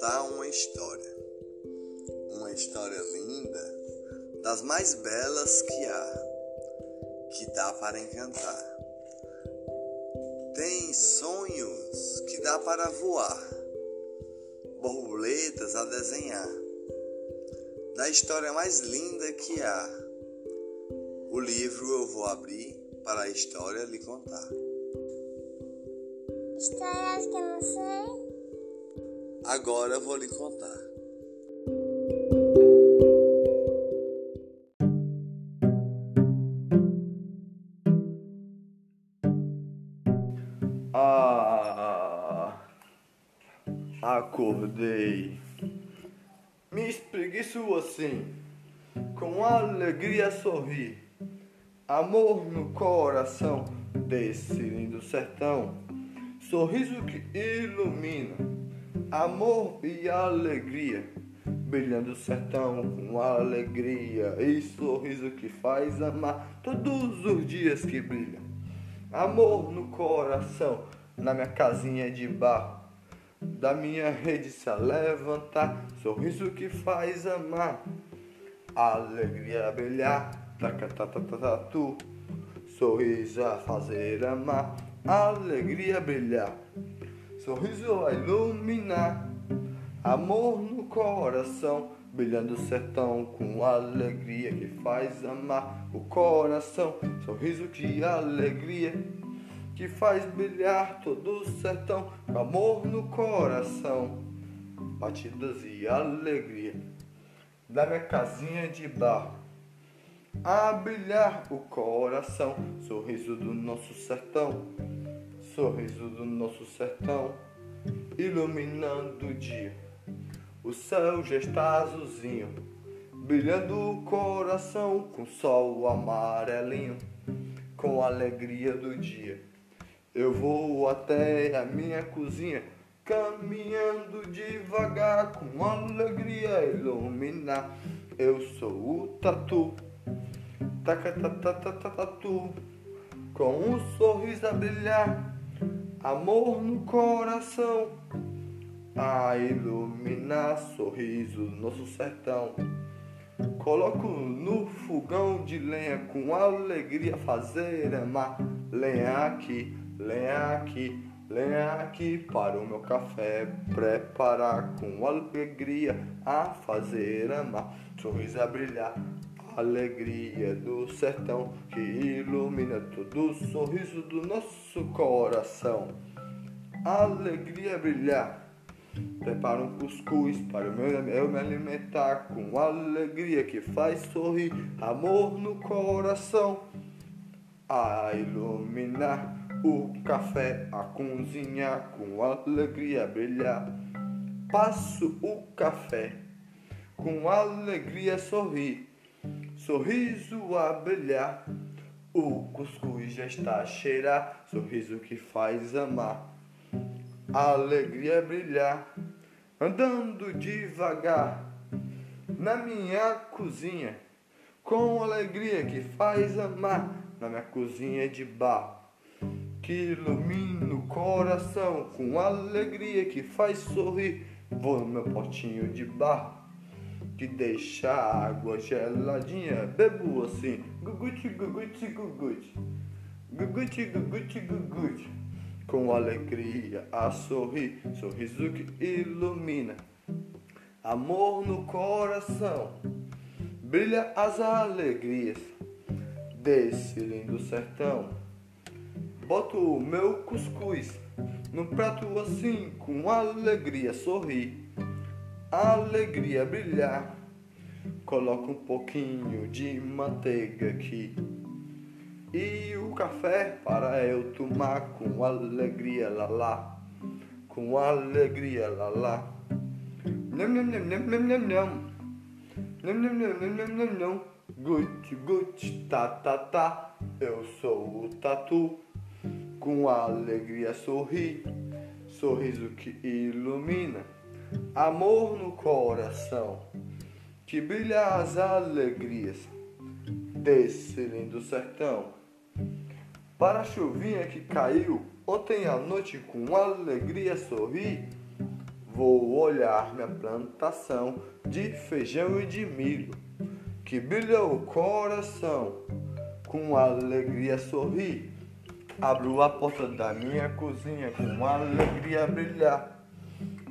contar uma história. Uma história linda, das mais belas que há, que dá para encantar. Tem sonhos que dá para voar, borboletas a desenhar. Da história mais linda que há, o livro eu vou abrir para a história lhe contar. Histórias que eu não sei. Agora eu vou lhe contar. Ah, acordei. Me espreguiço assim, com alegria sorri. Amor no coração desse lindo sertão. Sorriso que ilumina, amor e alegria. Brilhando o sertão com alegria e sorriso que faz amar todos os dias que brilham. Amor no coração, na minha casinha de barro. Da minha rede se levantar, sorriso que faz amar. Alegria brilhar, tacatatatatu. Sorriso a fazer amar, alegria brilhar. Sorriso a iluminar, amor no coração. Brilhando o sertão com alegria que faz amar o coração. Sorriso de alegria que faz brilhar todo o sertão. Com amor no coração, batidas e alegria da minha casinha de barro. A brilhar o coração, sorriso do nosso sertão, sorriso do nosso sertão, iluminando o dia. O céu já está azulzinho, brilhando o coração com sol amarelinho, com a alegria do dia. Eu vou até a minha cozinha, caminhando devagar, com alegria iluminar. Eu sou o tatu, tatu, com um sorriso a brilhar, amor no coração a iluminar sorriso nosso sertão. Coloco no fogão de lenha com alegria fazer amar. Lenha aqui, lenha aqui, lenha aqui para o meu café preparar com alegria a fazer amar. Sorriso a brilhar, alegria do sertão que ilumina todo o sorriso do nosso coração. Alegria brilhar Preparo um cuscuz para o meu, eu me alimentar com alegria que faz sorrir, amor no coração. A iluminar o café, a cozinhar com alegria brilhar. Passo o café com alegria sorrir, sorriso a brilhar. O cuscuz já está a cheirar, sorriso que faz amar alegria brilhar, andando devagar na minha cozinha, com alegria que faz amar, na minha cozinha de barro, que ilumina o coração, com alegria que faz sorrir, vou no meu potinho de barro. Que deixa a água geladinha, bebo assim, guguti, guguti, guguti, guguti, guguti, guguti. Com alegria a sorrir, sorriso que ilumina, amor no coração, brilha as alegrias desse lindo sertão. Boto o meu cuscuz no prato assim, com alegria sorrir, alegria brilhar. Coloco um pouquinho de manteiga aqui e o café para eu tomar com alegria, lá lá, com alegria, lá lá. Não, não, não, não, não, não, não. Não, não, não, não, não, não, não. Gut, gut, tá, tá, tá. Eu sou o tatu. Com alegria sorri, sorriso que ilumina, amor no coração, que brilha as alegrias desse lindo sertão. Para a chuvinha que caiu ontem à noite com alegria sorri, Vou olhar minha plantação de feijão e de milho, que brilha o coração, com alegria sorri. Abro a porta da minha cozinha com alegria brilhar,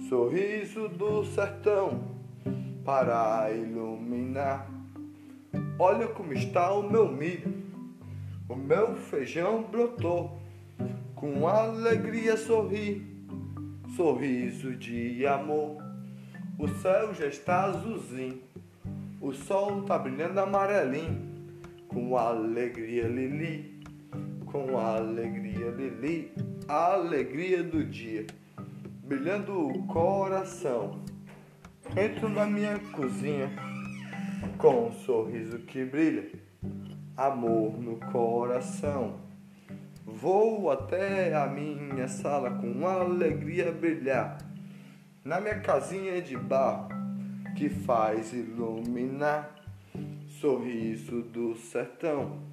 sorriso do sertão para iluminar. Olha como está o meu milho, o meu feijão brotou, com alegria sorri sorriso de amor. O céu já está azulzinho, o sol tá brilhando amarelinho, com alegria Lili, com alegria Lili, a alegria do dia, brilhando o coração. Entro na minha cozinha com um sorriso que brilha, amor no coração. Vou até a minha sala com alegria brilhar, na minha casinha de barro que faz iluminar, sorriso do sertão.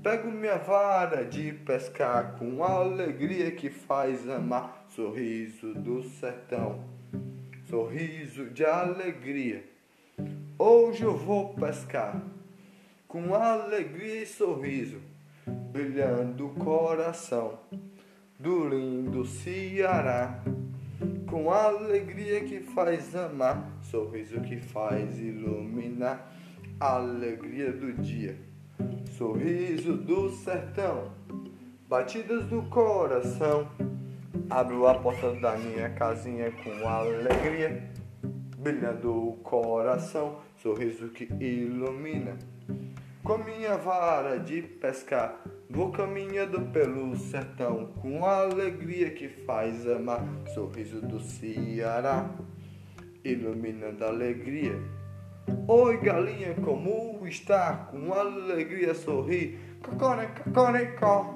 Pego minha vara de pescar com alegria que faz amar, sorriso do sertão, sorriso de alegria. Hoje eu vou pescar com alegria e sorriso brilhando o coração do lindo Ceará. Com alegria que faz amar, sorriso que faz iluminar, alegria do dia, sorriso do sertão, batidas do coração. Abro a porta da minha casinha com alegria, brilhando o coração, sorriso que ilumina com minha vara de pescar, vou caminhando pelo sertão, com alegria que faz amar, sorriso do Ceará, iluminando a alegria. Oi galinha, como está? Com alegria sorri, cocoricó, cocoricó,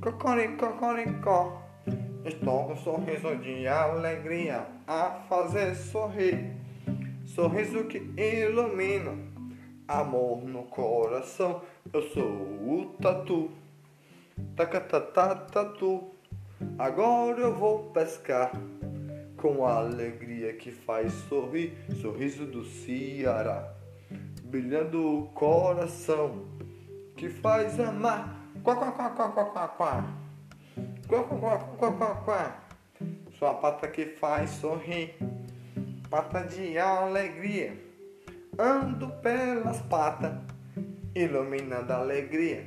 cocoricó, cocoricó. Estou com um sorriso de alegria a fazer sorrir, sorriso que ilumina amor no coração. Eu sou o tatu, tacatatá tatu. Agora eu vou pescar com a alegria que faz sorrir, sorriso do Ceará, brilhando o coração que faz amar. Quá, quá, quá, quá, quá, quá, quá. Quá, quá, quá, quá, quá. Sua pata que faz sorrir, pata de alegria ando pelas patas, iluminando a alegria,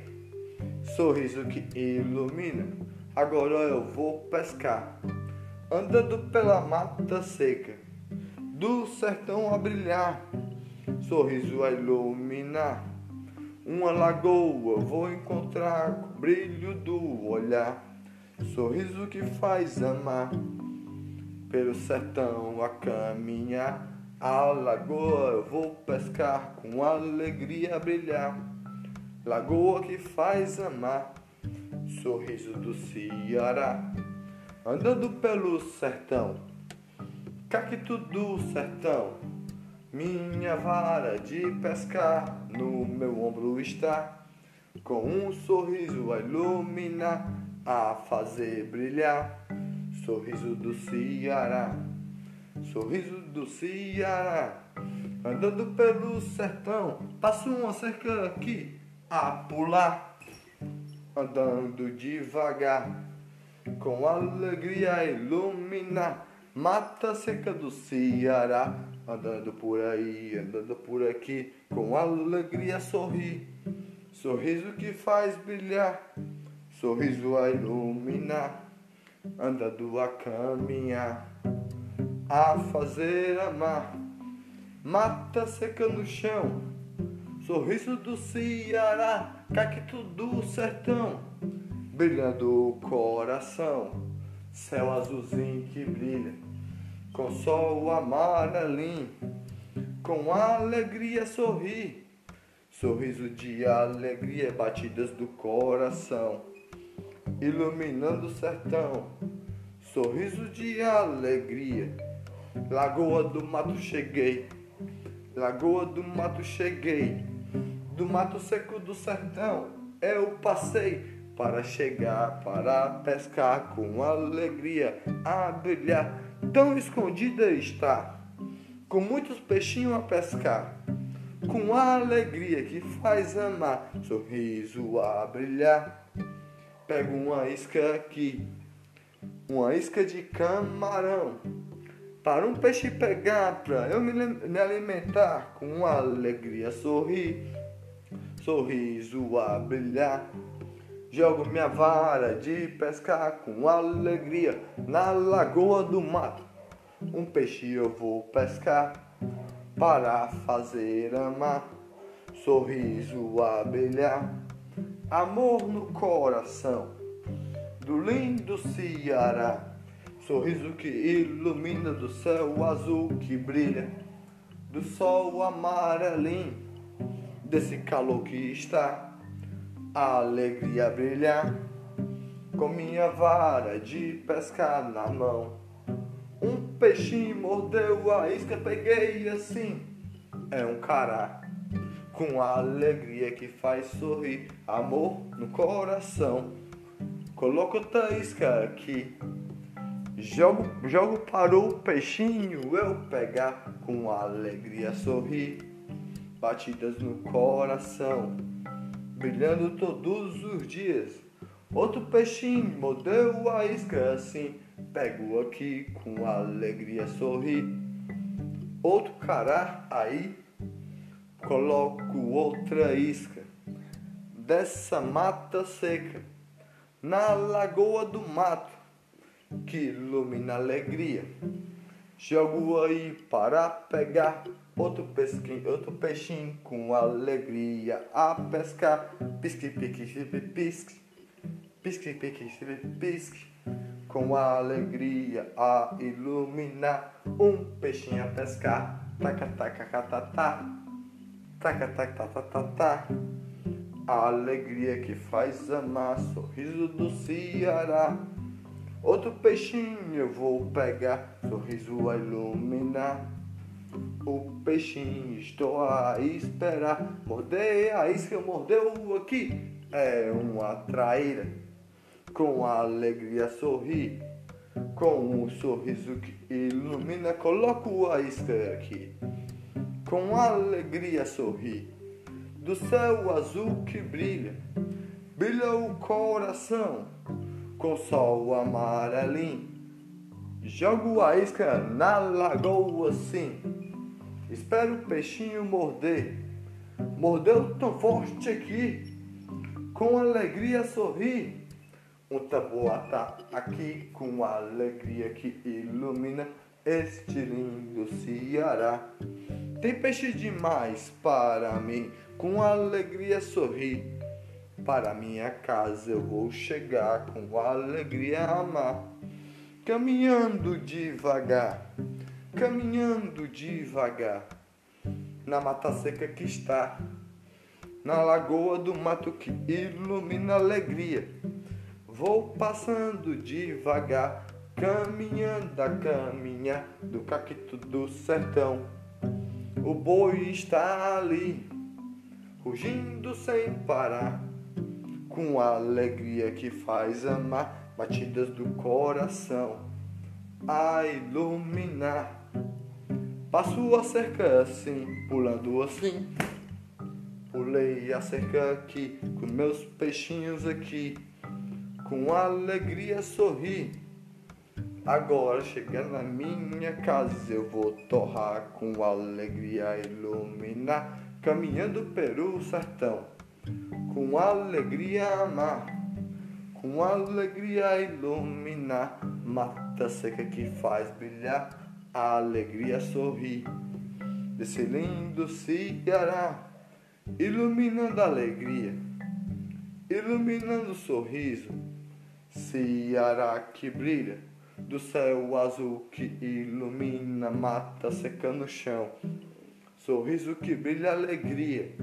sorriso que ilumina. Agora eu vou pescar, andando pela mata seca, do sertão a brilhar, sorriso a iluminar. Uma lagoa vou encontrar com brilho do olhar, sorriso que faz amar, pelo sertão a caminhar a lagoa eu vou pescar com alegria brilhar. Lagoa que faz amar, sorriso do Ceará. Andando pelo sertão, cacto do sertão. Minha vara de pescar no meu ombro está, com um sorriso a iluminar, a fazer brilhar. Sorriso do Ceará sorriso do Ceará. Andando pelo sertão, passo uma cerca aqui a pular. Andando devagar, com alegria iluminar. Mata seca do Ceará, andando por aí, andando por aqui, com alegria sorrir. Sorriso que faz brilhar, sorriso a iluminar, andando a caminhar a fazer amar. Mata seca no chão, sorriso do Ceará, cacto do sertão, brilhando o coração, céu azulzinho que brilha, com sol amarelinho, com alegria sorri, sorriso de alegria, batidas do coração, iluminando o sertão, sorriso de alegria. Lagoa do Mato cheguei, Lagoa do Mato cheguei, do mato seco do sertão eu passei, para chegar, para pescar com alegria, a brilhar. Tão escondida está, com muitos peixinhos a pescar, com alegria que faz amar, sorriso a brilhar. Pego uma isca aqui, uma isca de camarão, para um peixe pegar, pra eu me, me alimentar, com alegria sorrir, sorriso a brilhar. Jogo minha vara de pescar com alegria na lagoa do mato. Um peixe eu vou pescar para fazer amar. Sorriso a brilhar, amor no coração do lindo Ceará. Sorriso que ilumina do céu azul que brilha, do sol amarelinho, desse calor que está a alegria brilhar com minha vara de pescar na mão. Um peixinho mordeu a isca, peguei assim. É um cará com a alegria que faz sorrir, amor no coração. Coloco outra isca aqui. Jogo, jogo para o peixinho eu pegar com alegria sorrir. Batidas no coração brilhando todos os dias. Outro peixinho mordeu a isca assim, pego aqui com alegria sorri. Outro cará aí, coloco outra isca dessa mata seca na lagoa do mato que ilumina a alegria. Jogo aí para pegar outro pesquinho, outro peixinho com alegria a pescar. Pisque, pique, pisque, pisque, pique, pisque, com alegria a iluminar. Um peixinho a pescar. Taca, taca, catatá. Taca, taca, tatatá. A alegria que faz amar, sorriso do Ceará. Outro peixinho eu vou pegar, sorriso a iluminar. O peixinho estou a esperar. Mordei a isca, mordeu aqui. É uma traíra. Com alegria sorri. Com um sorriso que ilumina. Coloco a isca aqui. Com alegria sorri. Do céu azul que brilha. Brilha o coração com sol amarelinho. Jogo a isca na lagoa assim. Espero o peixinho morder. Mordeu tão forte aqui. Com alegria sorri. Um tambor tá aqui com alegria que ilumina este lindo Ceará. Tem peixe demais para mim, com alegria sorri para minha casa eu vou chegar com alegria amar, caminhando devagar, caminhando devagar, na mata seca que está, na lagoa do mato que ilumina alegria. Vou passando devagar, caminhando a caminhar do cacto do sertão. O boi está ali, rugindo sem parar com a alegria que faz amar, batidas do coração a iluminar. Passo a cerca assim, pulando assim. Pulei a cerca aqui, com meus peixinhos aqui, com alegria sorri. Agora chegando na minha casa, eu vou torrar com alegria iluminar, caminhando pelo sertão. Com alegria amar, com alegria iluminar, mata seca que faz brilhar, a alegria sorrir. Desse lindo Ceará, iluminando a alegria, iluminando o sorriso, Ceará que brilha, do céu azul que ilumina, mata seca no chão, sorriso que brilha alegria.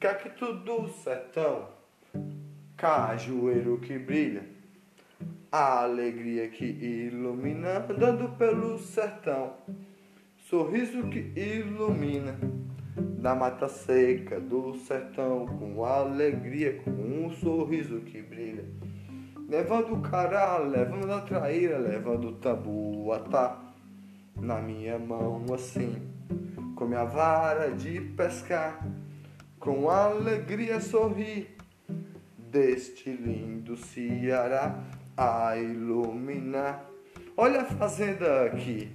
Cacto do sertão, cajueiro que brilha, a alegria que ilumina, andando pelo sertão, sorriso que ilumina, na mata seca do sertão, com alegria, com um sorriso que brilha. Levando o cará, levando a traíra, levando o tabuatá na minha mão assim, com minha vara de pescar, com alegria sorri deste lindo Ceará a iluminar. Olha a fazenda aqui.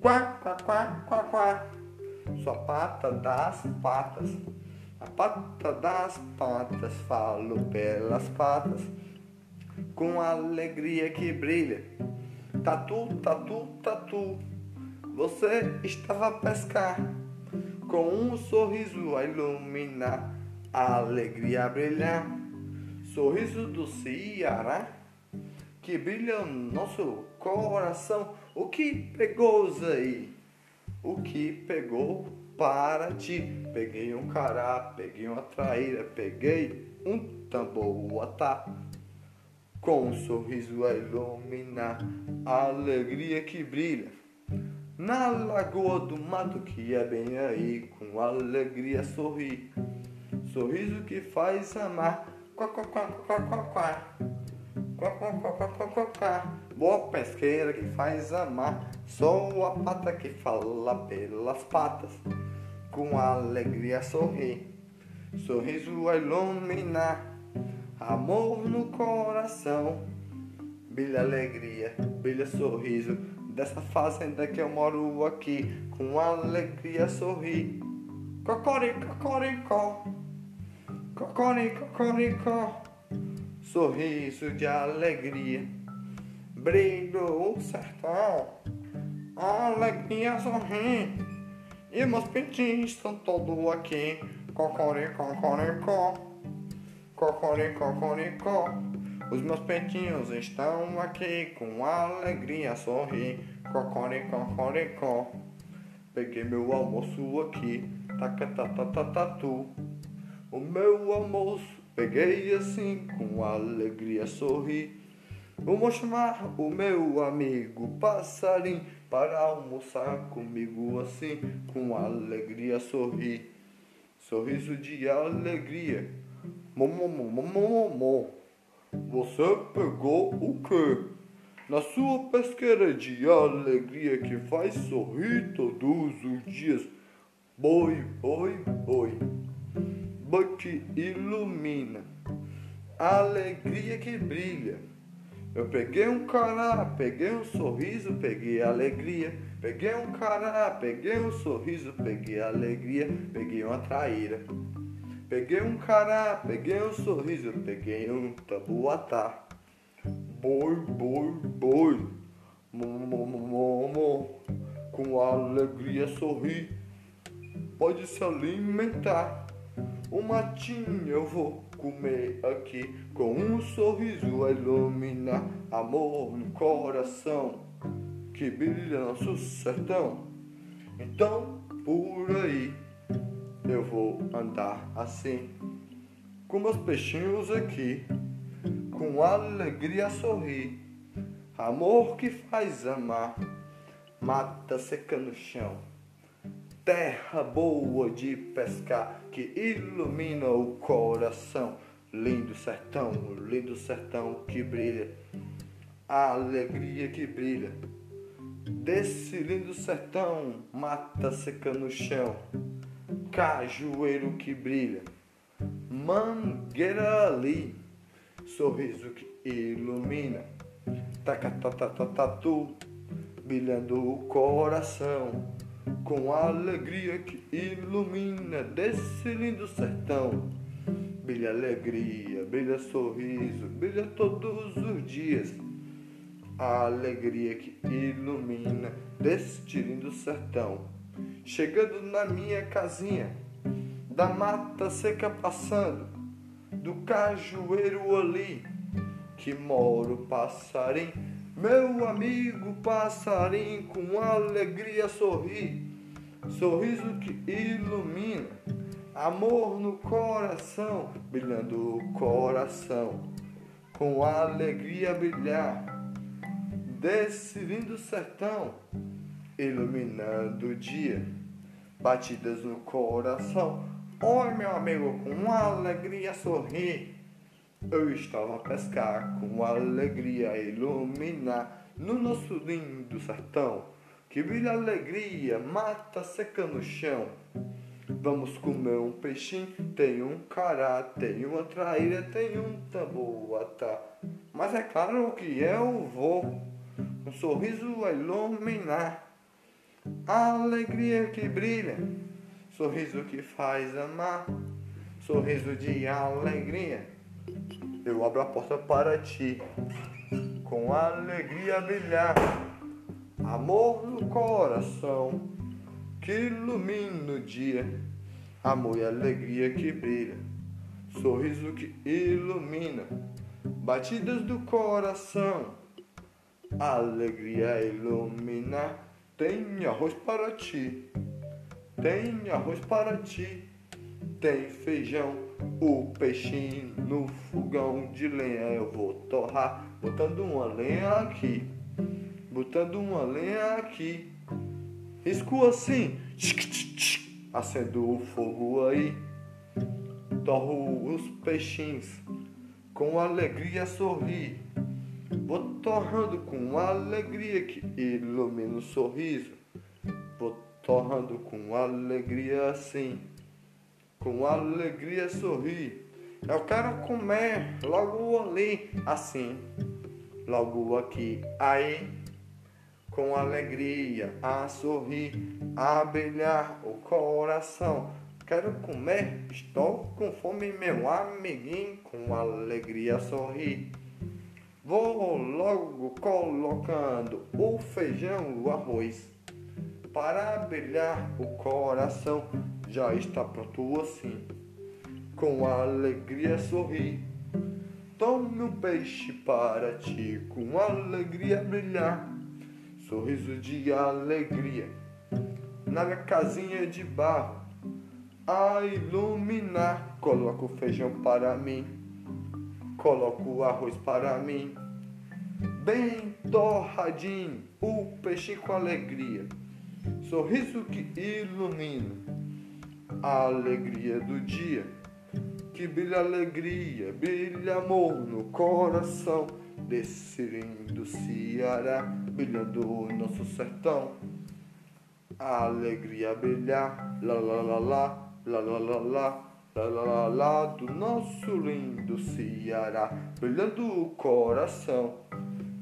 Quá, quá, quá, quá, quá. Sua pata das patas. A pata das patas, falo pelas patas. Com alegria que brilha. Tatu, tatu, tatu. Você estava a pescar. Com um sorriso a iluminar. A alegria a brilhar. Sorriso do Ceará que brilha no nosso coração. O que pegou aí? O que pegou para ti? Peguei um cará, peguei uma traíra, peguei um tamboatá. Com um sorriso a iluminar a alegria que brilha. Na lagoa do mato que é bem aí, com alegria sorri. Sorriso que faz amar. Quá, quá, quá, quá, quá, quá. Boa pesqueira que faz amar, sou a pata que fala pelas patas, com alegria sorri, sorriso a iluminar, amor no coração, brilha alegria, brilha sorriso, dessa fazenda que eu moro aqui, com alegria sorri, cocoricó, cocoricó, sorriso de alegria, brilho o sertão, alegria sorri, e meus pintinhos estão todos aqui, cocoricó, cocoricó, cocoricó, os meus pentinhos estão aqui com alegria sorri, cocoricó, peguei meu almoço aqui, tacatatatatu, o meu almoço Peguei assim com alegria sorri. Vou chamar o meu amigo passarinho para almoçar comigo assim, com alegria sorri. Sorriso de alegria. Momomomomomom. Você pegou o quê? Na sua pesqueira de alegria que faz sorrir todos os dias. Boi, boi, boi que ilumina, alegria que brilha. Eu peguei um cará, peguei um sorriso, peguei alegria. Peguei um cará, peguei um sorriso, peguei alegria, peguei uma traíra. Peguei um cará, peguei um sorriso, peguei um tabuatá. Boi, boi, boi, momo, com alegria sorri, pode se alimentar. O matinho eu vou comer aqui. Com um sorriso a iluminar. Amor no coração. Que brilha nosso sertão. Então por aí eu vou andar assim. Com meus peixinhos aqui, com alegria sorrir, amor que faz amar, mata seca no chão. Terra boa de pescar que ilumina o coração. Lindo sertão, lindo sertão que brilha, a alegria que brilha. Desse lindo sertão, mata seca no chão, cajueiro que brilha, mangueira ali, sorriso que ilumina, tacatatatatu, brilhando o coração com alegria que ilumina desse lindo sertão. Brilha alegria, brilha sorriso, brilha todos os dias. A alegria que ilumina deste lindo sertão. Chegando na minha casinha, da mata seca passando, do cajueiro ali, que moro passarinho, meu amigo passarinho com alegria sorri sorriso que ilumina, amor no coração, brilhando o coração, com alegria brilhar, desse lindo sertão, iluminando o dia. batidas no coração. Oi, meu amigo, com alegria sorri. Eu estava a pescar com alegria iluminar no nosso lindo sertão. Que brilha alegria, mata seca no chão. Vamos comer um peixinho, tem um cará, tem uma traíra, tem um tambor tá. Mas é claro que eu vou, um sorriso a iluminar, alegria que brilha, sorriso que faz amar, sorriso de alegria. Eu abro a porta para ti, com alegria brilhar, amor no coração que ilumina o dia, amor e alegria que brilha, sorriso que ilumina, batidas do coração, alegria ilumina. Tem arroz para ti, tem arroz para ti, tem feijão, o peixinho no fogão de lenha. Eu vou torrar, botando uma lenha aqui, botando uma lenha aqui. Escua assim, acendo o fogo aí, torro os peixinhos, com alegria sorri. Vou torrando com alegria que ilumina o sorriso. Vou torrando com alegria assim, com alegria sorri. Eu quero comer logo ali, assim, logo aqui, aí com alegria, a sorrir, a brilhar o coração. Quero comer, estou com fome, meu amiguinho, com alegria sorrir. Vou logo colocando o feijão, o arroz, para brilhar o coração. Já está pronto assim, com alegria sorrir. Tome um peixe para ti, com alegria brilhar sorriso de alegria, na minha casinha de barro, a iluminar. Coloco o feijão para mim, coloco o arroz para mim, bem torradinho, o peixe com alegria, sorriso que ilumina a alegria do dia. Que brilha alegria, brilha amor no coração desse lindo Ceará, brilhando o nosso sertão. A alegria brilhar, lá lá lá lá, lá lá lá lá, lá lá lá do nosso lindo Ceará, brilhando o coração,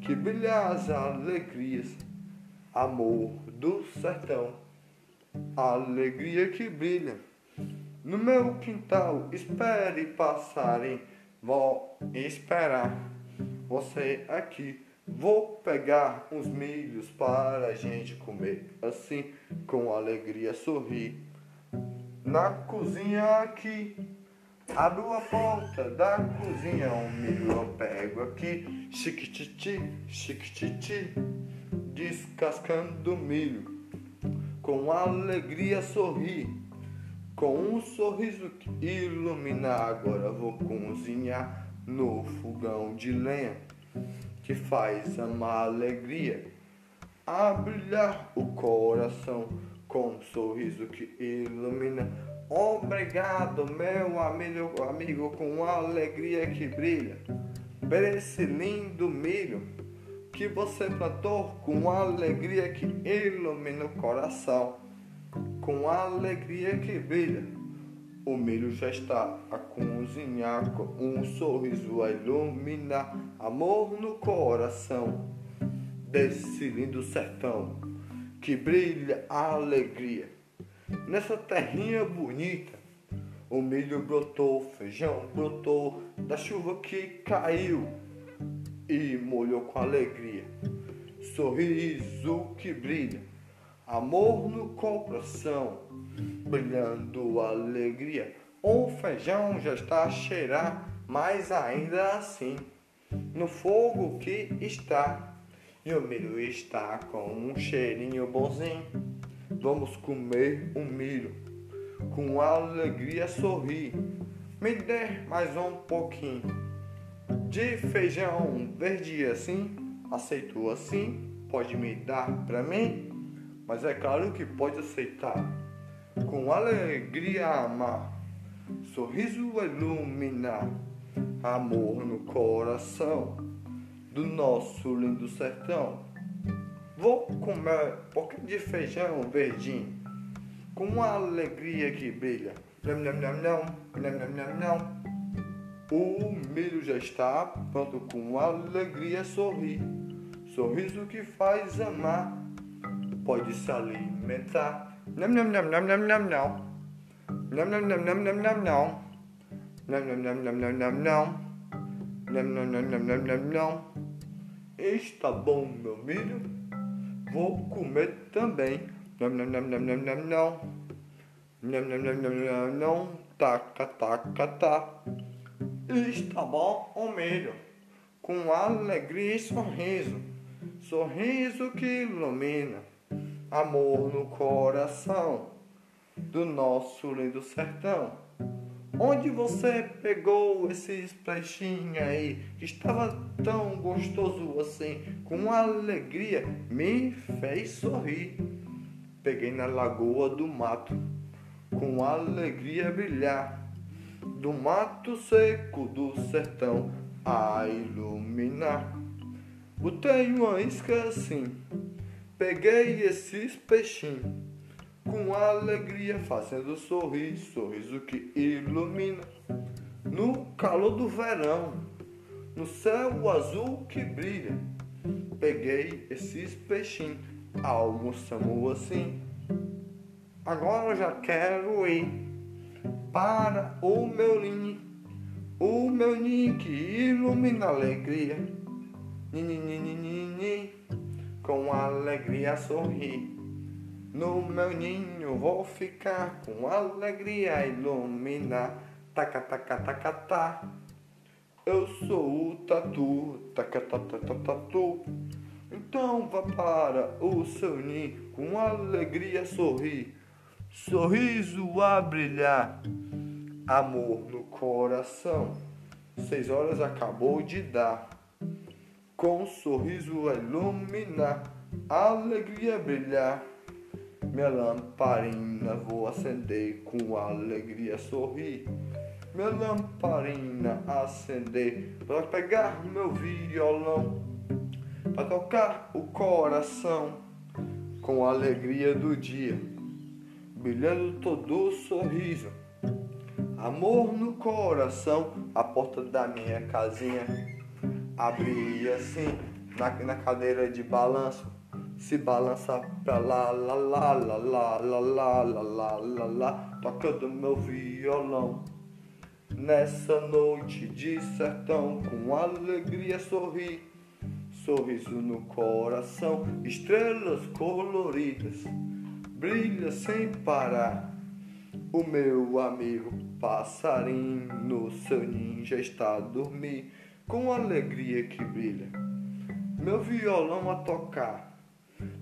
que brilha as alegrias, amor do sertão. A alegria que brilha no meu quintal, espere passarem, vou esperar você aqui. Vou pegar uns milhos para a gente comer, assim com alegria sorrir. Na cozinha aqui, abro a porta da cozinha, um milho eu pego aqui, chiquititi, chiquititi, descascando milho, com alegria sorrir, com um sorriso que ilumina. Agora vou cozinhar no fogão de lenha que faz amar alegria, a brilhar o coração com um sorriso que ilumina. Obrigado, meu amigo, amigo, com alegria que brilha, por esse lindo milho que você plantou com alegria que ilumina o coração, com alegria que brilha o milho já está a cozinhar com um sorriso a iluminar amor no coração desse lindo sertão que brilha a alegria. Nessa terrinha bonita, o milho brotou, o feijão brotou da chuva que caiu e molhou com alegria. Sorriso que brilha, amor no coração brilhando alegria. O feijão já está a cheirar, mas ainda assim, no fogo que está, e o milho está com um cheirinho bonzinho. Vamos comer o um milho, com alegria sorrir. Me dê mais um pouquinho de feijão verde assim, aceito assim, pode me dar para mim, mas é claro que pode aceitar. Com alegria amar, sorriso iluminar, amor no coração do nosso lindo sertão. Vou comer um pouquinho de feijão verdinho, com alegria que brilha. Nham, nham, nham, nham, nham, nham, nham. O milho já está pronto com alegria sorrir, sorriso que faz amar, pode se alimentar. Nham, nham, nham, nham, nham, nham, nham. Nham, nham, nham, nham, nham, nham, nham. Nham, nham, nham, nham, nham, nham, nham. Nham, nham, nham, nham, nham, nham, nham. Está bom, meu milho? Vou comer também. Nham, nham, nham, nham, nham, nham, nham. Nham, nham, nham, nham, nham, nham. Taca, taca, tá. Está bom o milho, com alegria e sorriso, sorriso que ilumina, amor no coração do nosso lindo sertão. Onde você pegou esses peixinhos aí? Que estava tão gostoso assim, com alegria, me fez sorrir. Peguei na lagoa do mato, com alegria brilhar. Do mato seco do sertão a iluminar. Botei uma isca assim, peguei esses peixinhos, com alegria fazendo sorriso, sorriso que ilumina. No calor do verão, no céu azul que brilha, peguei esses peixinhos, almoçamos assim. Agora já quero ir para o meu ninho, o meu ninho que ilumina alegria. Ninho, com alegria sorrir. No meu ninho vou ficar com alegria iluminar. Taca, taca, taca, tá. Eu sou o tatu, taca, taca, taca, tatu. Então vá para o seu ninho com alegria sorrir sorriso a brilhar, amor no coração. Seis horas acabou de dar, com um sorriso a iluminar, alegria a brilhar. Minha lamparina vou acender com alegria sorrir. Minha lamparina acender para pegar meu violão, para tocar o coração com a alegria do dia brilhando todo o sorriso. Amor no coração, a porta da minha casinha abria assim, na, na cadeira de balanço. Se balança pra lá, lá, lá, lá, lá, lá, lá, lá, lá, lá, lá, tocando meu violão. Nessa noite de sertão, com alegria sorri, sorriso no coração, estrelas coloridas brilha sem parar. O meu amigo passarinho no seu ninja está a dormir com alegria que brilha. Meu violão a tocar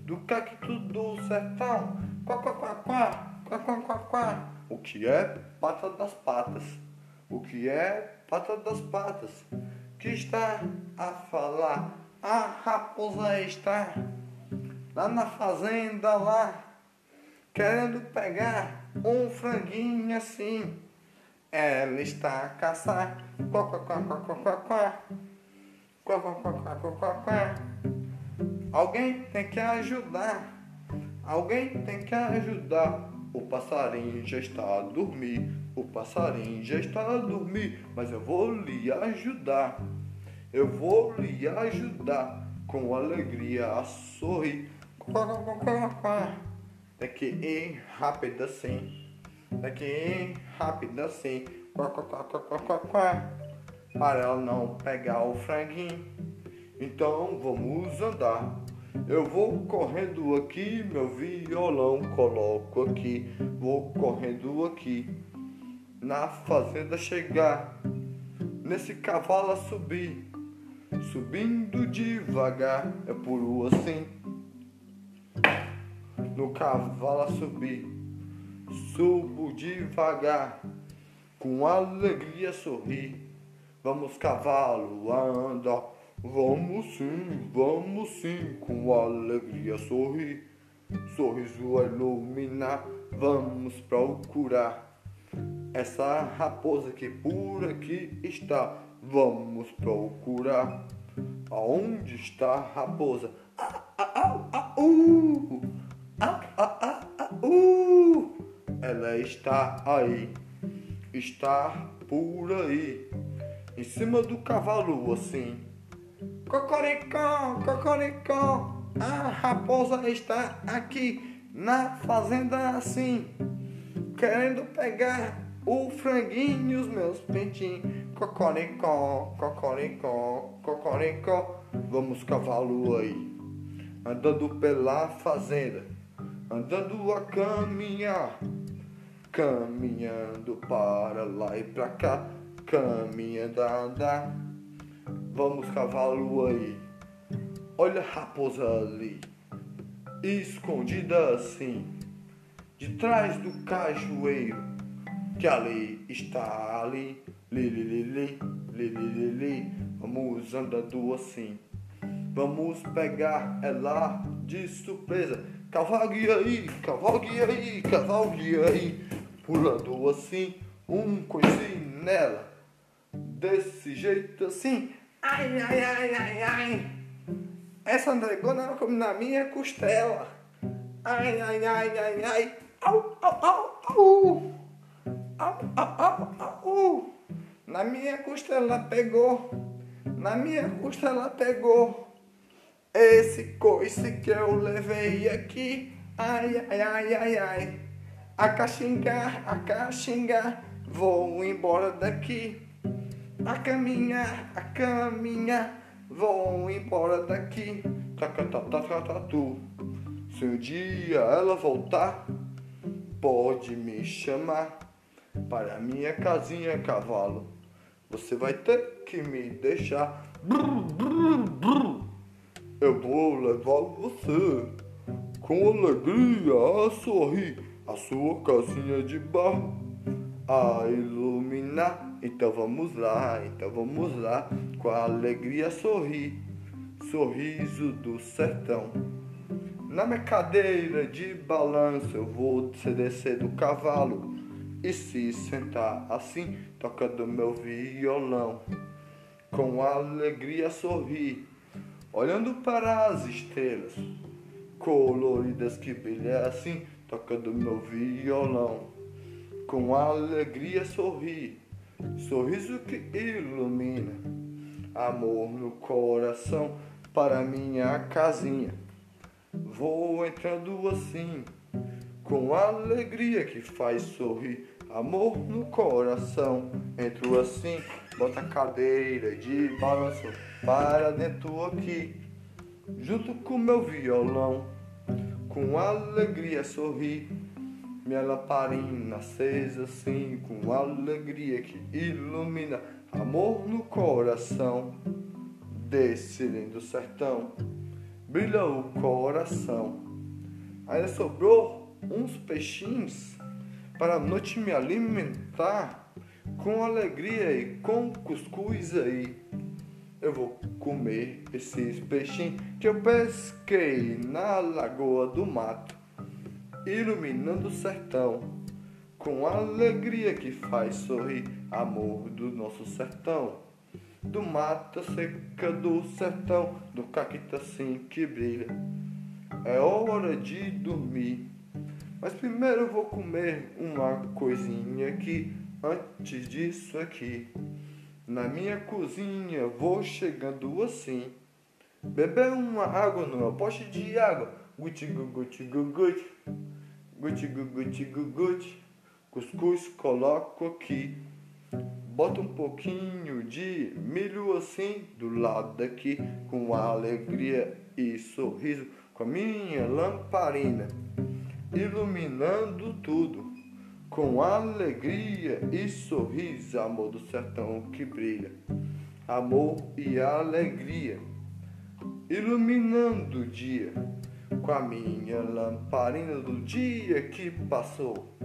do cacto do sertão. Quá, quá, quá, quá, quá, quá, quá, quá. O que é pata das patas? O que é pata das patas? Que está a falar? A raposa está lá na fazenda lá querendo pegar um franguinho assim. Ela está a caçar. Quá, quá, quá, quá, quá, quá, quá. Quá, quá, quá, quá, quá, quá, quá. Alguém tem que ajudar. Alguém tem que ajudar. O passarinho já está a dormir. O passarinho já está a dormir. Mas eu vou lhe ajudar. Eu vou lhe ajudar. Com alegria a sorrir. Tem que ir rápido assim. Tem que ir rápido assim. Para ela não pegar o franguinho. Então vamos andar. Eu vou correndo aqui, meu violão coloco aqui. Vou correndo aqui. Na fazenda chegar. Nesse cavalo subir. Subindo devagar. É puro assim no cavalo subir. Subo devagar, com alegria sorrir. Vamos, cavalo, anda. Vamos sim, vamos sim, com alegria sorrir. sorriso a iluminar. Vamos procurar essa raposa que por aqui está. Vamos procurar. Aonde está a raposa? Ah, ah, ah, ah, uh! Ah, ah, uh! Ela está aí. Está por aí. Em cima do cavalo assim. Cocoricó, cocoricó. A raposa está aqui na fazenda assim. Querendo pegar o franguinho e os meus pentinhos. Cocoricó, cocoricó, cocoricó. Vamos cavalo aí. Andando pela fazenda. Andando a caminhar. Caminhando para lá e pra cá. Caminhando a andar. Vamos cavalo aí. Olha a raposa ali. Escondida assim. De trás do cajueiro que ali está ali, li li li li, li li li li, vamos andando assim, vamos pegar ela de surpresa, cavalgue aí, cavalgue aí, cavalgue aí, pulando assim, um coisinho nela, desse jeito assim, ai ai ai ai ai, essa negona come na minha costela, ai ai ai ai ai, au au au au. Au, au, au, au. Na minha costa ela pegou. Na minha costa ela pegou. Esse coice que eu levei aqui. Ai, ai, ai, ai, ai. A caxinga, a caxinga. Vou embora daqui. A caminhar, a caminhar. Vou embora daqui. Tacatatatu. Se um dia ela voltar, pode me chamar para minha casinha, cavalo. Você vai ter que me deixar. Eu vou levar você com alegria a sorrir a sua casinha de barro a iluminar. Então vamos lá, então vamos lá, com a alegria sorrir, sorriso do sertão. Na minha cadeira de balanço eu vou descer do cavalo e se sentar assim, tocando meu violão, com alegria sorrir, olhando para as estrelas coloridas que brilham assim, tocando meu violão, com alegria sorrir, sorriso que ilumina, amor no coração para minha casinha. Vou entrando assim, com alegria que faz sorrir amor no coração. Entro assim, bota a cadeira de balanço para dentro aqui, junto com meu violão, com alegria sorri. Minha lamparina acesa assim, com alegria que ilumina amor no coração. Desse lindo sertão, brilha o coração. Ainda sobrou uns peixinhos para a noite me alimentar com alegria e com cuscuz aí. Eu vou comer esses peixinhos que eu pesquei na lagoa do mato, iluminando o sertão, com alegria que faz sorrir amor do nosso sertão. Do mata seca do sertão, do caquitacim que brilha. É hora de dormir mas primeiro vou comer uma coisinha aqui, antes disso aqui. Na minha cozinha vou chegando assim. Beber uma água numa poste de água. Guti guti guti. Guti guti guti. Cuscuz coloco aqui. Bota um pouquinho de milho assim do lado daqui, com alegria e sorriso, com a minha lamparina iluminando tudo, com alegria e sorriso, amor do sertão que brilha, amor e alegria, iluminando o dia, com a minha lamparina do dia que passou,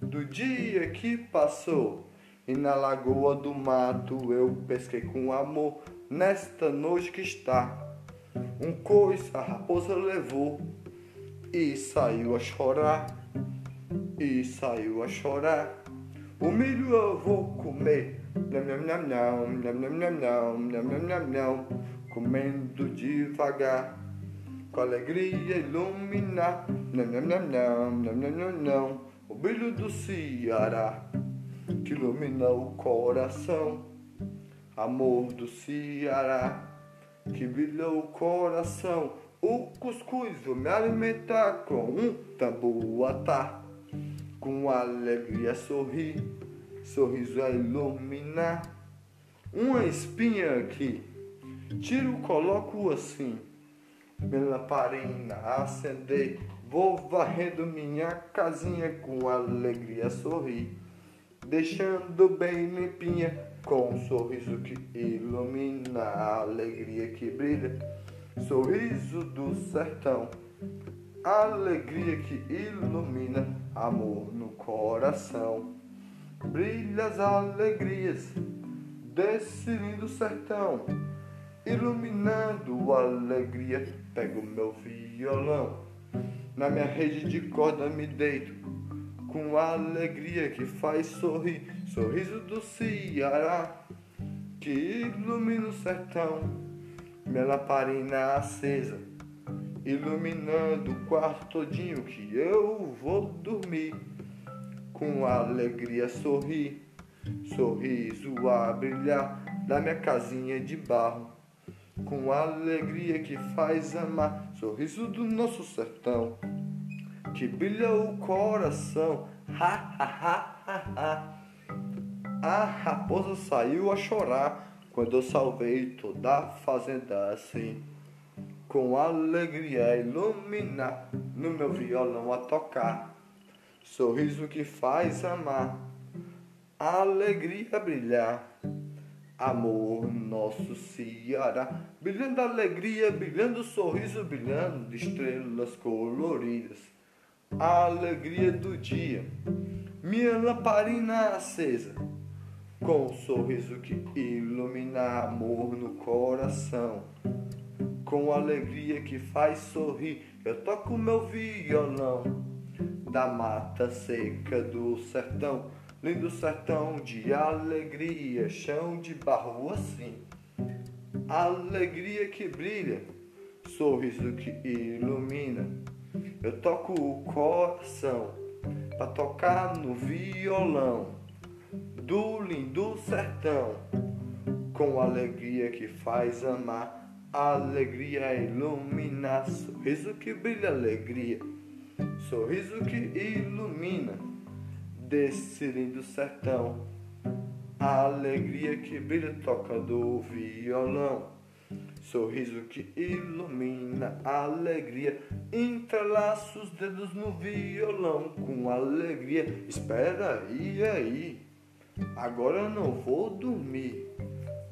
do dia que passou. E na lagoa do mato eu pesquei com amor nesta noite que está. Um coice a raposa levou e saiu a chorar, e saiu a chorar. O milho eu vou comer, nham, nham, nham, nham, nham, nham, nham, nham, nham, nham, nham, comendo devagar, com alegria iluminar. Não, não, não, não, não, não, não, não. O brilho do Ceará que ilumina o coração. Amor do Ceará que brilha o coração. O cuscuz vou me alimentar com um tabuatá. Com alegria sorri, sorriso a iluminar. Uma espinha aqui, tiro, coloco assim lamparina acender, vou varrendo minha casinha com alegria sorrir, deixando bem limpinha, com um sorriso que ilumina, a alegria que brilha sorriso do sertão, alegria que ilumina, amor no coração. Brilha as alegrias desse lindo sertão, iluminando a alegria. Pego meu violão, na minha rede de corda me deito, com a alegria que faz sorrir, sorriso do Ceará, que ilumina o sertão minha lamparina acesa, iluminando o quarto todinho que eu vou dormir. Com alegria sorrir, sorriso a brilhar da minha casinha de barro. Com alegria que faz amar, sorriso do nosso sertão, que brilha o coração. Ha, ha, ha, ha, ha. A raposa saiu a chorar quando eu salvei toda a fazenda assim, com alegria iluminar, no meu violão a tocar, sorriso que faz amar, alegria brilhar, amor nosso Ceará, brilhando alegria, brilhando sorriso, brilhando estrelas coloridas, a alegria do dia, minha lamparina acesa. Com um sorriso que ilumina amor no coração, com alegria que faz sorrir, eu toco meu violão. Da mata seca do sertão, lindo sertão de alegria, chão de barro assim, alegria que brilha, sorriso que ilumina. Eu toco o coração para tocar no violão do lindo sertão, com alegria que faz amar, alegria ilumina, sorriso que brilha alegria, sorriso que ilumina, desse lindo sertão, a alegria que brilha toca do violão. Sorriso que ilumina a alegria, entrelaça os dedos no violão com alegria. Espera aí, aí. Agora não vou dormir.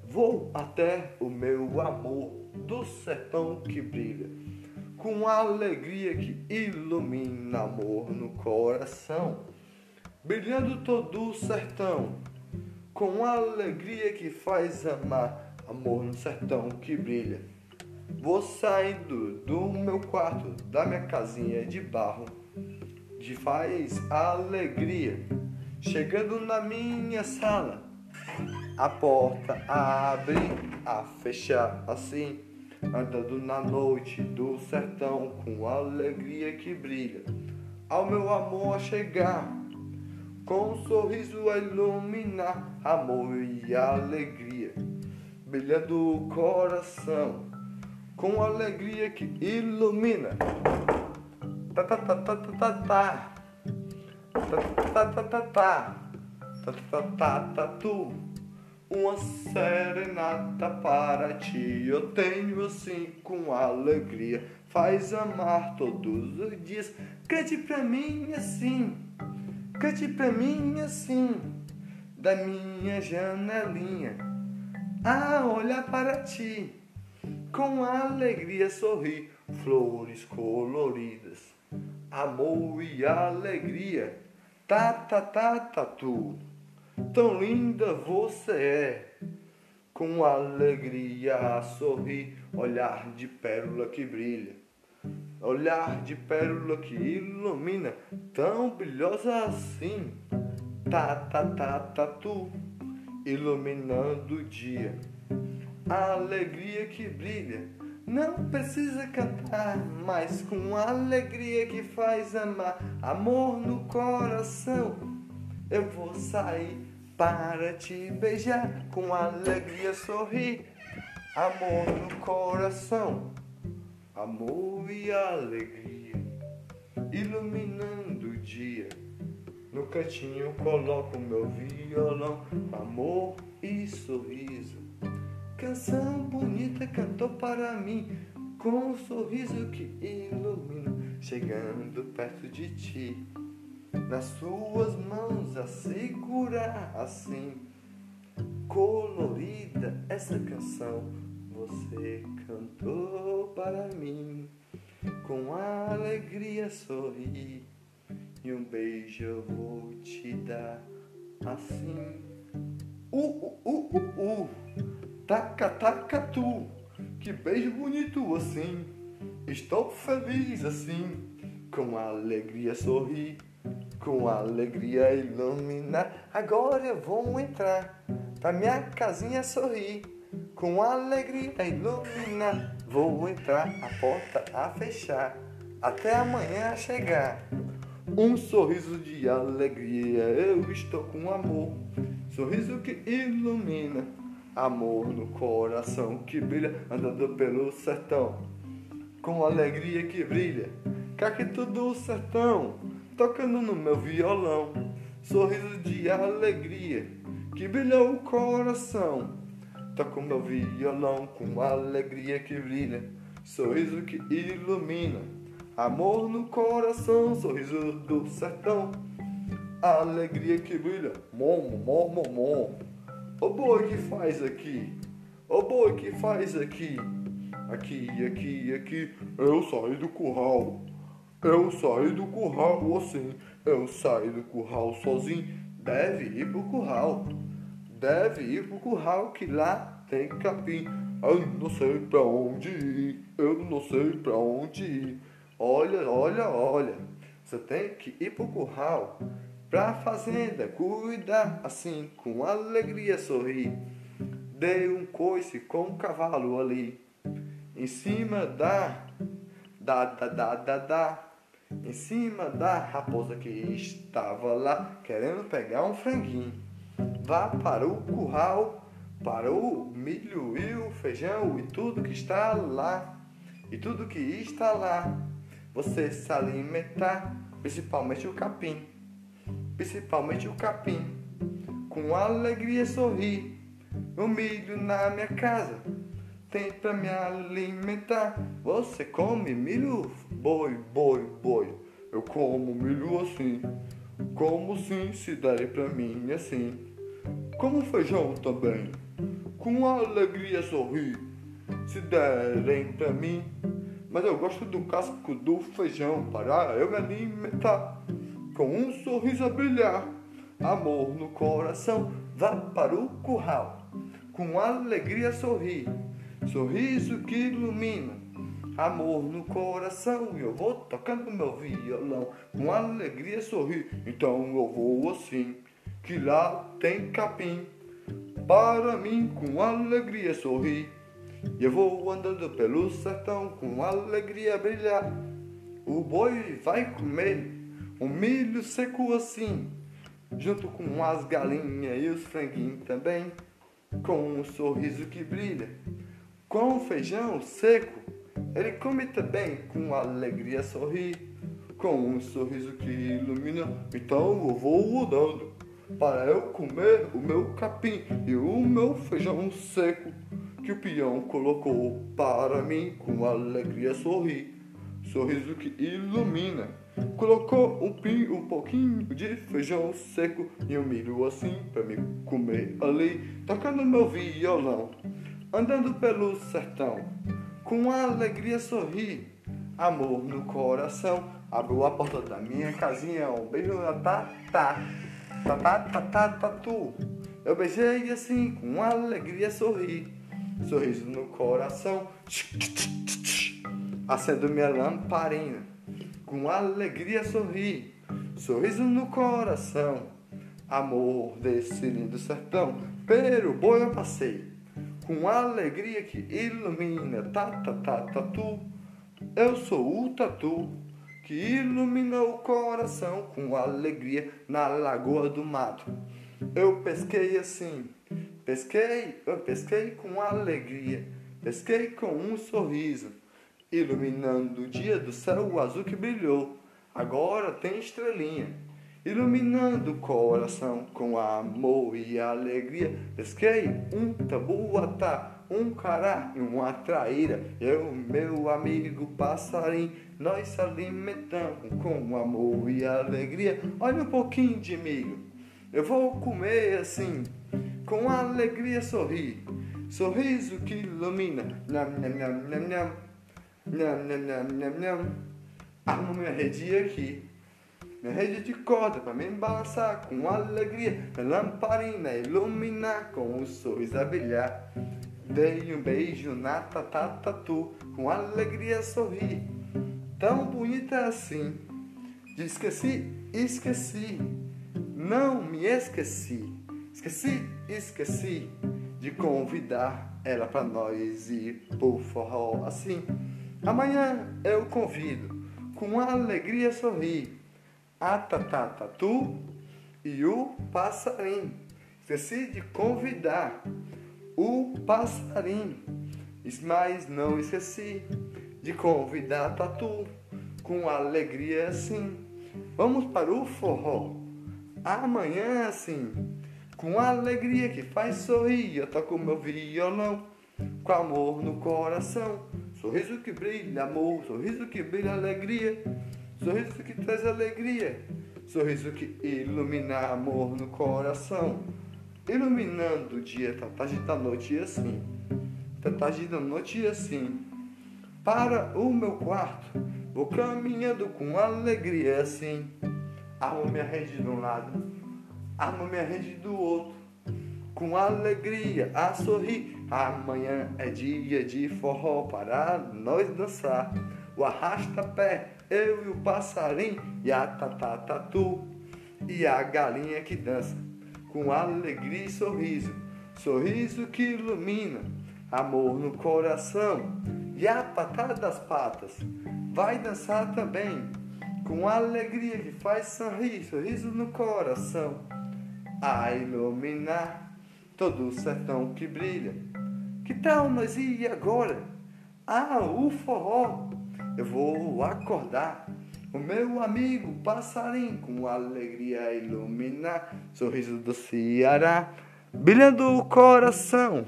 Vou até o meu amor do sertão que brilha, com alegria que ilumina amor no coração, brilhando todo o sertão, com alegria que faz amar amor no sertão que brilha. Vou saindo do meu quarto, da minha casinha de barro, de faz alegria Chegando na minha sala, a porta abre, a fechar assim, andando na noite do sertão com alegria que brilha. Ao meu amor a chegar, com um sorriso a iluminar, amor e alegria, brilhando o coração, com alegria que ilumina. Tá, tá, tá, tá, tá, tá, tá tá, tá, tá, tá, tá, tá, tá, tá, tu. Uma serenata para ti, eu tenho assim com alegria. Faz amar todos os dias, cante pra mim assim, cante pra mim assim, da minha janelinha. A olhar para ti, com alegria sorrir, flores coloridas, amor e alegria Tá, tá, tá, tatu. Tão linda você é. Com alegria a sorrir, olhar de pérola que brilha. Olhar de pérola que ilumina, tão brilhosa assim. Tá, tá, tá, tá, tu, iluminando o dia. A alegria que brilha, não precisa cantar, mas com alegria que faz amar, amor no coração. Eu vou sair para te beijar, com alegria sorrir, amor no coração amor e alegria, iluminando o dia. No cantinho coloco meu violão, amor e sorriso. Canção bonita cantou para mim, com um sorriso que ilumina, chegando perto de ti. Nas suas mãos a segurar assim, colorida essa canção você cantou para mim, com alegria sorri, e um beijo eu vou te dar assim. Uh, uh, uh, uh, taca, taca tu, que beijo bonito assim. Estou feliz assim, com alegria sorri, com alegria iluminar. Agora eu vou entrar pra minha casinha sorrir com alegria ilumina, vou entrar, a porta a fechar, até amanhã chegar. Um sorriso de alegria, eu estou com amor, sorriso que ilumina, amor no coração que brilha, andando pelo sertão, com alegria que brilha, caqueto do sertão, tocando no meu violão, sorriso de alegria que brilha o coração Toco meu violão com alegria que brilha, sorriso que ilumina, amor no coração, sorriso do sertão, alegria que brilha, mom, mom, mom, mom. O boi que faz aqui, o boi que faz aqui, aqui, aqui, aqui, eu saí do curral. Eu saí do curral assim, eu saí do curral sozinho, deve ir pro curral deve ir pro curral que lá tem capim. Eu não sei pra onde ir, eu não sei pra onde ir. Olha, olha, olha, você tem que ir pro curral, pra fazenda, cuidar assim, com alegria sorrir. Dei um coice com um cavalo ali, em cima da, da, da, da, da, da, em cima da raposa que estava lá, querendo pegar um franguinho vá para o curral, para o milho e o feijão e tudo que está lá, e tudo que está lá, você se alimentar, principalmente o capim, principalmente o capim, com alegria sorrir, o milho na minha casa, tem para me alimentar, você come milho, boi, boi, boi, eu como milho assim, como sim se der para mim assim como feijão também, com alegria sorrir, se derem pra mim. Mas eu gosto do casco do feijão para eu me alimentar, com um sorriso a brilhar, amor no coração, vá para o curral, com alegria sorrir, sorriso que ilumina, amor no coração, eu vou tocando meu violão, com alegria sorrir, então eu vou assim que lá tem capim. Para mim, com alegria sorri. E eu vou andando pelo sertão com alegria brilhar. O boi vai comer um milho seco assim, junto com as galinhas e os franguinhos também, com um sorriso que brilha. Com feijão seco, ele come também com alegria sorrir, com um sorriso que ilumina. Então eu vou andando para eu comer o meu capim e o meu feijão seco que o peão colocou para mim com alegria sorrir, sorriso que ilumina. Colocou um, pin, um pouquinho de feijão seco e um milho assim para me comer ali, tocando meu violão, andando pelo sertão, com alegria sorrir, amor no coração. Abriu a porta da minha casinha, um beijo na tá, tá. Tatá, tatá, tatu. Eu beijei assim, com alegria sorri. Sorriso no coração. acendo minha lamparina, com alegria sorri, sorriso no coração, amor desse lindo sertão, pelo boi eu passei, com alegria que ilumina, ta ta tatu, eu sou o tatu, que ilumina o coração com alegria na lagoa do mato. Eu pesquei assim, pesquei, eu pesquei com alegria, pesquei com um sorriso iluminando o dia do céu azul que brilhou. Agora tem estrelinha, iluminando o coração com amor e alegria. Pesquei um tabuatá, um cará e uma traíra. Eu, meu amigo passarinho, nós se alimentamos com amor e alegria. Olha um pouquinho de milho, eu vou comer assim, com alegria sorrir. Sorriso que ilumina. Nham, nham, nham, nham, nham. Nham, nham, nham, nham, nham. Armo minha rede aqui. Minha rede de corda para me balançar com alegria. Minha lamparina iluminar com o sorriso a brilhar. Dei um beijo na tatatatu, com alegria sorri. Tão bonita assim. Esqueci, esqueci. Não me esqueci. Esqueci, esqueci de convidar ela para nós ir pro forró assim. Amanhã eu convido, com alegria sorrir, a tatatatu e o passarinho. Esqueci de convidar o passarinho, mas não esqueci de convidar tatu, com alegria sim. Vamos para o forró, amanhã sim, com alegria que faz sorrir, eu toco meu violão, com amor no coração. Sorriso que brilha amor, sorriso que brilha alegria, sorriso que traz alegria, sorriso que ilumina amor no coração, iluminando o dia, tá tarde da noite assim, tá tarde da noite assim. Para o meu quarto, vou caminhando com alegria assim. Armo minha rede de um lado, armo minha rede do outro com alegria a sorrir. Amanhã é dia de forró para nós dançar. O arrasta-pé, eu e o passarinho, e a tatatatu, e a galinha que dança, com alegria e sorriso, sorriso que ilumina, amor no coração, e a patada das patas, vai dançar também, com alegria que faz sorrir, sorriso no coração, a iluminar todo o sertão que brilha. Que tal nós ir agora? Ah, o forró! Eu vou acordar o meu amigo passarinho com alegria iluminar, sorriso do Ceará, brilhando o coração,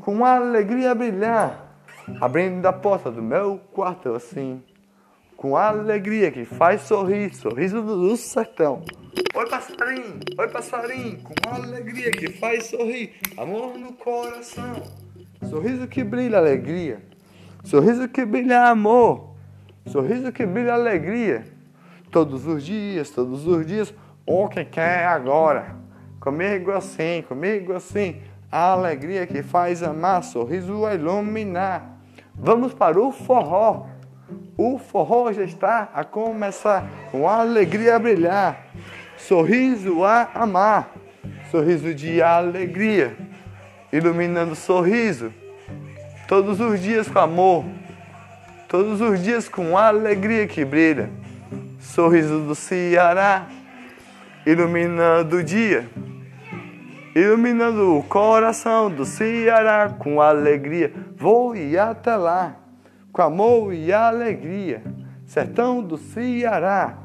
com alegria brilhar, abrindo a porta do meu quarto assim, com alegria que faz sorrir, sorriso do sertão. Oi, passarinho, oi, passarinho, com uma alegria que faz sorrir, amor no coração. Sorriso que brilha alegria, sorriso que brilha amor, sorriso que brilha alegria. Todos os dias, todos os dias, o que quer agora. Comigo assim, comigo assim, a alegria que faz amar, sorriso a iluminar. Vamos para o forró. O forró já está a começar, com alegria a brilhar. Sorriso a amar, sorriso de alegria, iluminando o sorriso, todos os dias com amor, todos os dias com alegria que brilha, sorriso do Ceará, iluminando o dia, iluminando o coração do Ceará com alegria, vou ir até lá, com amor e alegria, sertão do Ceará.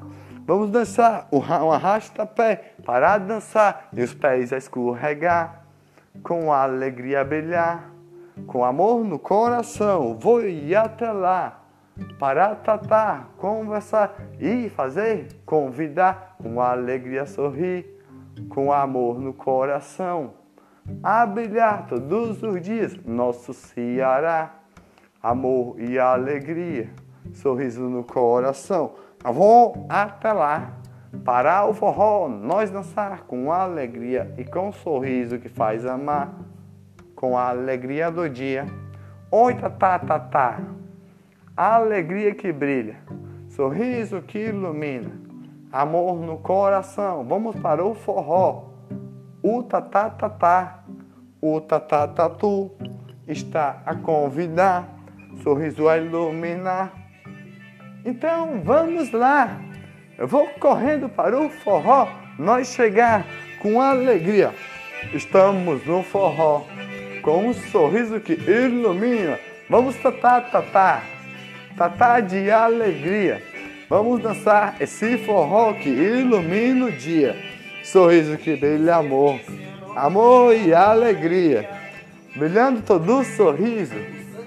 Vamos dançar um arrasta-pé para dançar e os pés a escorregar, com alegria brilhar, com amor no coração. Vou ir até lá para tratar, conversar e fazer, convidar, com alegria sorrir, com amor no coração. A brilhar todos os dias, nosso Ceará. Amor e alegria, sorriso no coração. Vou até lá para o forró nós dançar com alegria e com sorriso que faz amar, com a alegria do dia. Oi, tá, tá, tá, tá. alegria que brilha, sorriso que ilumina, amor no coração. Vamos para o forró. O tatatatá, o tatatatu está a convidar, sorriso a iluminar. Então vamos lá. Eu vou correndo para o forró, nós chegar com alegria. Estamos no forró, com um sorriso que ilumina. Vamos tatá, tatá, tatá de alegria. Vamos dançar esse forró que ilumina o dia. Sorriso que brilha amor, amor e alegria. Brilhando todo o sorriso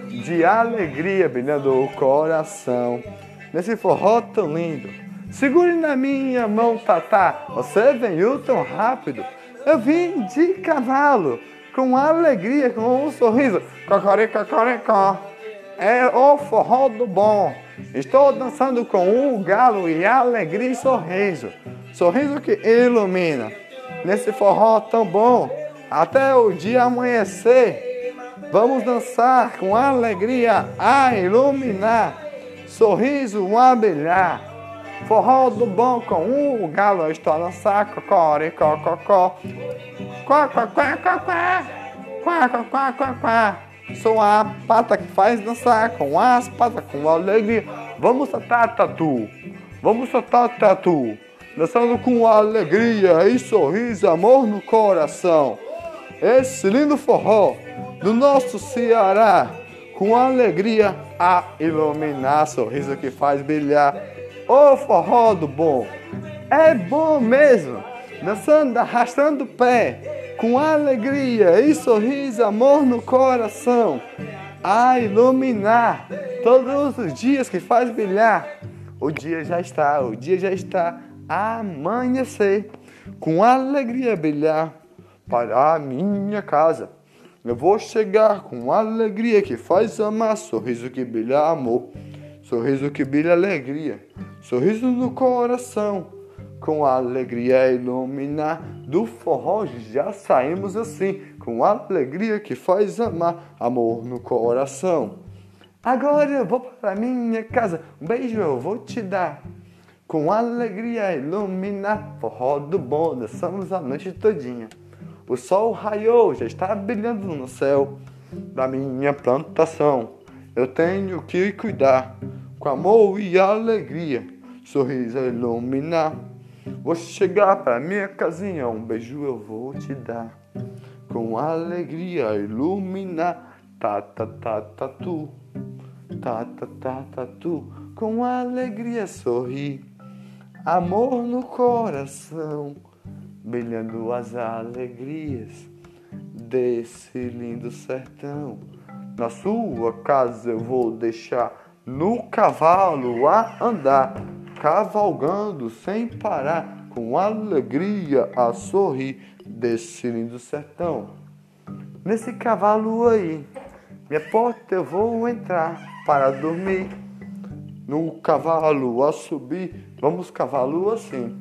de alegria, brilhando o coração. Nesse forró tão lindo. Segure na minha mão, Tatá. Você veio tão rápido. Eu vim de cavalo, com alegria, com um sorriso. Cocoricó, cocoricó. É o forró do bom. Estou dançando com o galo e alegria e sorriso. Sorriso que ilumina. Nesse forró tão bom, até o dia amanhecer. Vamos dançar com alegria a iluminar. Sorriso a brilhar. Forró do bom com o galo, estou a dançar. Cocoricó, cocó. Quá, quá, quá, quá, quá. Quá, quá, quá, quá, quá. Sou a pata que faz dançar com as patas, com alegria. Vamos soltar tatu, vamos soltar tatu. Dançando com alegria e sorriso, amor no coração. Esse lindo forró do nosso Ceará, com alegria a iluminar, sorriso que faz brilhar. Ô forró do bom, é bom mesmo, dançando, arrastando o pé com alegria e sorriso, amor no coração, a iluminar todos os dias que faz brilhar. O dia já está, o dia já está a amanhecer, com alegria brilhar para a minha casa. Eu vou chegar com alegria que faz amar, sorriso que brilha amor, sorriso que brilha alegria, sorriso no coração com alegria iluminar do forró já saímos assim, com alegria que faz amar, amor no coração. Agora eu vou para minha casa, um beijo eu vou te dar. Com alegria iluminar, forró do bom, dançamos a noite todinha. O sol raiou, já está brilhando no céu da minha plantação. Eu tenho que cuidar com amor e alegria, sorriso iluminar. Vou chegar pra minha casinha, um beijo eu vou te dar. Com alegria iluminar, tá, tá, tu. Tá, tá, tu. Com alegria sorrir. Amor no coração, brilhando as alegrias desse lindo sertão. Na sua casa eu vou deixar no cavalo a andar cavalgando sem parar, com alegria a sorrir desse lindo sertão. Nesse cavalo aí, minha porta eu vou entrar para dormir. No cavalo a subir, vamos cavalo assim,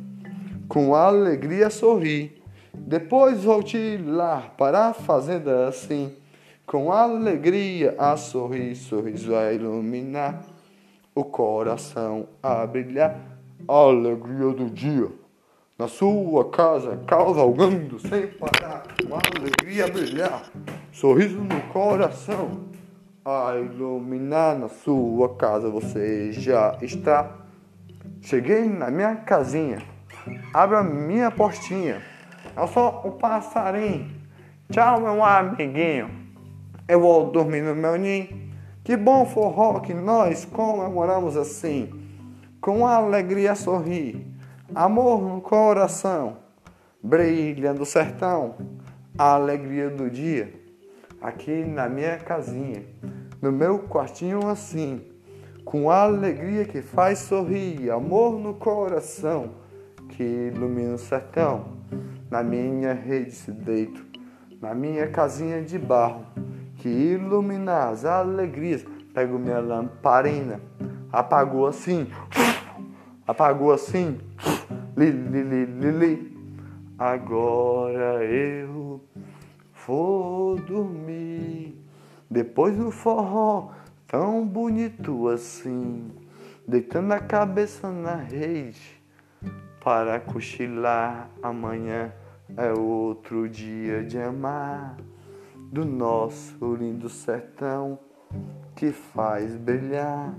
com alegria sorrir. Depois volte lá para a fazenda assim, com alegria a sorrir, sorriso a iluminar o coração a brilhar, a alegria do dia. Na sua casa, cavalgando sem parar, uma alegria a brilhar, sorriso no coração, a iluminar na sua casa. Você já está. Cheguei na minha casinha, abra minha portinha. Eu sou o passarinho. Tchau, meu amiguinho. Eu vou dormir no meu ninho. Que bom forró que nós comemoramos assim, com alegria sorrir, amor no coração, brilha no sertão, a alegria do dia, aqui na minha casinha, no meu quartinho assim, com alegria que faz sorrir, amor no coração, que ilumina o sertão, na minha rede se deito, na minha casinha de barro que ilumina as alegrias. Pego minha lamparina, apagou assim, apagou assim, li, li, li, li, li. Agora eu vou dormir. Depois do forró, tão bonito assim, deitando a cabeça na rede para cochilar. Amanhã é outro dia de amar do nosso lindo sertão que faz brilhar.